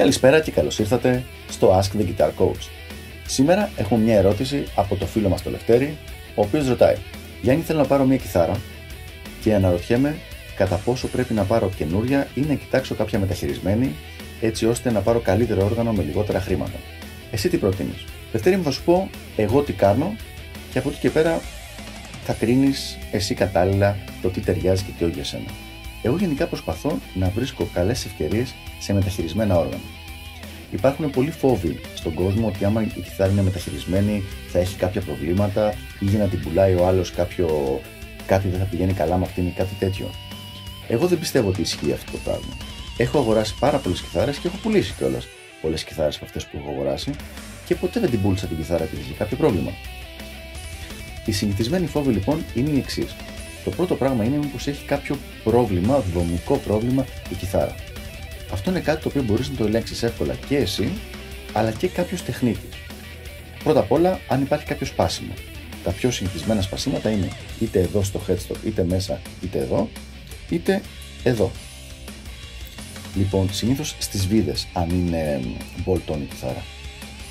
Καλησπέρα και καλώς ήρθατε στο Ask the Guitar Coach. Σήμερα έχουμε μια ερώτηση από το φίλο μας το Λευτέρη, ο οποίος ρωτάει Γιάννη θέλω να πάρω μια κιθάρα και αναρωτιέμαι κατά πόσο πρέπει να πάρω καινούρια ή να κοιτάξω κάποια μεταχειρισμένη έτσι ώστε να πάρω καλύτερο όργανο με λιγότερα χρήματα. Εσύ τι προτείνεις; Δευτέρη μου θα σου πω εγώ τι κάνω και από εκεί και πέρα θα κρίνεις εσύ κατάλληλα το τι ταιριάζει και τι όχι για σένα. Εγώ γενικά προσπαθώ να βρίσκω καλές ευκαιρίες σε μεταχειρισμένα όργανα. Υπάρχουν πολλοί φόβοι στον κόσμο ότι άμα η κιθάρα είναι μεταχειρισμένη θα έχει κάποια προβλήματα ή για να την πουλάει ο άλλος κάποιο κάτι δεν θα πηγαίνει καλά με αυτήν ή κάτι τέτοιο. Εγώ δεν πιστεύω ότι ισχύει αυτό το πράγμα. Έχω αγοράσει πάρα πολλές κιθάρες και έχω πουλήσει κιόλας πολλές κιθάρες από αυτές που έχω αγοράσει και ποτέ δεν την πούλησα την κιθάρα επειδή είχε κάποιο πρόβλημα. Η συνηθισμένη φόβη λοιπόν είναι η εξής. Το πρώτο πράγμα είναι μήπως έχει κάποιο πρόβλημα, δομικό πρόβλημα η κιθάρα. Αυτό είναι κάτι το οποίο μπορείς να το ελέγξεις εύκολα και εσύ, αλλά και κάποιος τεχνίτης. Πρώτα απ' όλα, αν υπάρχει κάποιος σπάσιμο. Τα πιο συνηθισμένα σπασίματα είναι είτε εδώ στο headstock, είτε μέσα, είτε εδώ, είτε εδώ. Λοιπόν, συνήθως στις βίδες, αν είναι bolt-on η κιθάρα.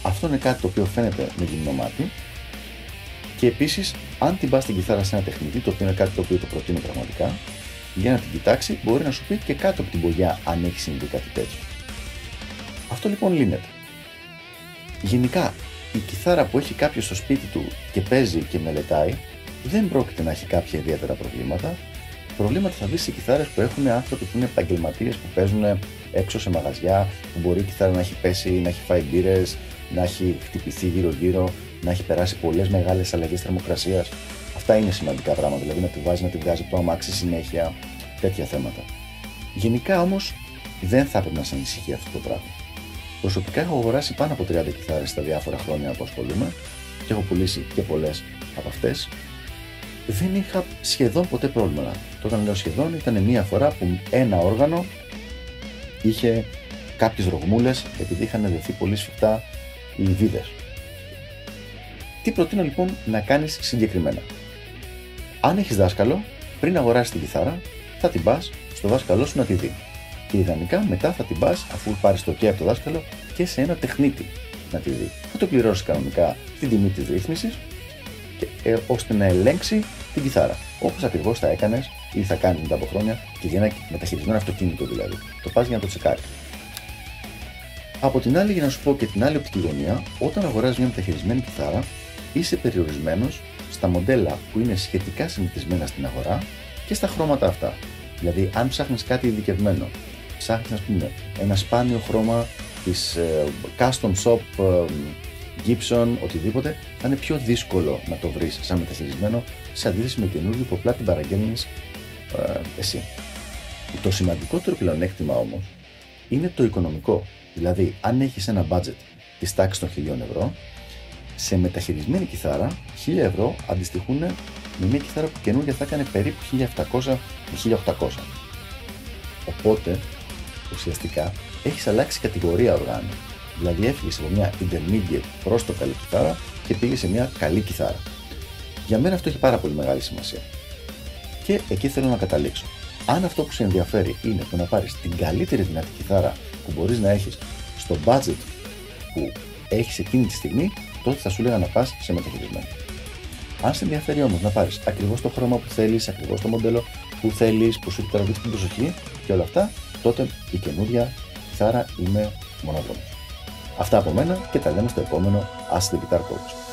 Αυτό είναι κάτι το οποίο φαίνεται με γυμνό μάτι και επίσης, αν την πας την κιθάρα σε ένα τεχνητή, το οποίο είναι κάτι το οποίο το προτείνω πραγματικά, για να την κοιτάξει, μπορεί να σου πει και κάτω από την πογιά αν έχει συμβεί κάτι τέτοιο. Αυτό λοιπόν λύνεται. Γενικά, η κιθάρα που έχει κάποιος στο σπίτι του και παίζει και μελετάει, δεν πρόκειται να έχει κάποια ιδιαίτερα προβλήματα. Προβλήματα θα δεις σε κιθάρες που έχουν άνθρωποι που είναι επαγγελματίες που παίζουν έξω σε μαγαζιά, που μπορεί η κιθάρα να έχει πέσει, να έχει φάει μπύρες, να έχει χτυπηθεί γύρω-γύρω, να έχει περάσει πολλές μεγάλες αλλαγές θερμοκρασίας. Αυτά είναι σημαντικά πράγματα, δηλαδή να τη βάζει, να τη βγάζει το αμάξι συνέχεια, τέτοια θέματα. Γενικά όμως δεν θα έπρεπε να σε ανησυχεί αυτό το πράγμα. Προσωπικά έχω αγοράσει πάνω από 30 κιθάρες στα διάφορα χρόνια που ασχολούμαι και έχω πουλήσει και πολλές από αυτές. Δεν είχα σχεδόν ποτέ πρόβλημα. Το όταν λέω σχεδόν ήταν μία φορά που ένα όργανο είχε κάποιες ρογμούλες επειδή είχαν δεθεί πολύ σφιχτά οι βίδες. Τι προτείνω λοιπόν να κάνεις συγκεκριμένα. Αν έχεις δάσκαλο, πριν αγοράσεις την κιθάρα, θα την πας στο δάσκαλό σου να τη δεις. Και ιδανικά μετά θα την πας, αφού πάρεις το OK από το δάσκαλο, και σε ένα τεχνίτη να τη δεις. Θα το πληρώσεις κανονικά την τιμή της ρύθμισης, ε, ώστε να ελέγξει την κιθάρα. Όπως ακριβώς θα έκανες ή θα κάνεις μετά από χρόνια και για ένα μεταχειρισμένο αυτοκίνητο δηλαδή. Το πας για να το τσεκάρεις. Από την άλλη, για να σου πω και την άλλη οπτική γωνία, όταν αγοράζεις μια μεταχειρισμένη κιθάρα, είσαι περιορισμένος στα μοντέλα που είναι σχετικά συνηθισμένα στην αγορά και στα χρώματα αυτά. Δηλαδή, αν ψάχνεις κάτι ειδικευμένο, ψάχνεις, ας πούμε, ένα σπάνιο χρώμα της ε, custom shop ε, Gibson, οτιδήποτε, θα είναι πιο δύσκολο να το βρεις σαν μεταχειρισμένο σε αντίθεση με καινούργιο που απλά την παραγγέλνεις ε, εσύ. Το σημαντικότερο πλεονέκτημα όμως είναι το οικονομικό. Δηλαδή, αν έχεις ένα budget της τάξης των 1000 ευρώ, σε μεταχειρισμένη κιθάρα 1000 ευρώ αντιστοιχούν με μια κιθάρα που καινούργια θα έκανε περίπου 1700 με 1800. Οπότε, ουσιαστικά, έχεις αλλάξει κατηγορία οργάνου. Δηλαδή, έφυγες από μια intermediate προ το καλή κιθάρα και πήγες σε μια καλή κιθάρα. Για μένα αυτό έχει πάρα πολύ μεγάλη σημασία. Και εκεί θέλω να καταλήξω. Αν αυτό που σε ενδιαφέρει είναι το να πάρεις την καλύτερη δυνατή κιθάρα που μπορείς να έχεις στο budget που έχεις εκείνη τη στιγμή, τότε θα σου λέγα να πας σε μεταχειρισμένο. Αν σε ενδιαφέρει όμως να πάρεις ακριβώς το χρώμα που θέλεις, ακριβώς το μοντέλο που θέλεις, που σου τραβήξει την προσοχή και όλα αυτά, τότε η καινούρια κιθάρα είναι μονοδρόμο. Αυτά από μένα και τα λέμε στο επόμενο Ask the Guitar Coach.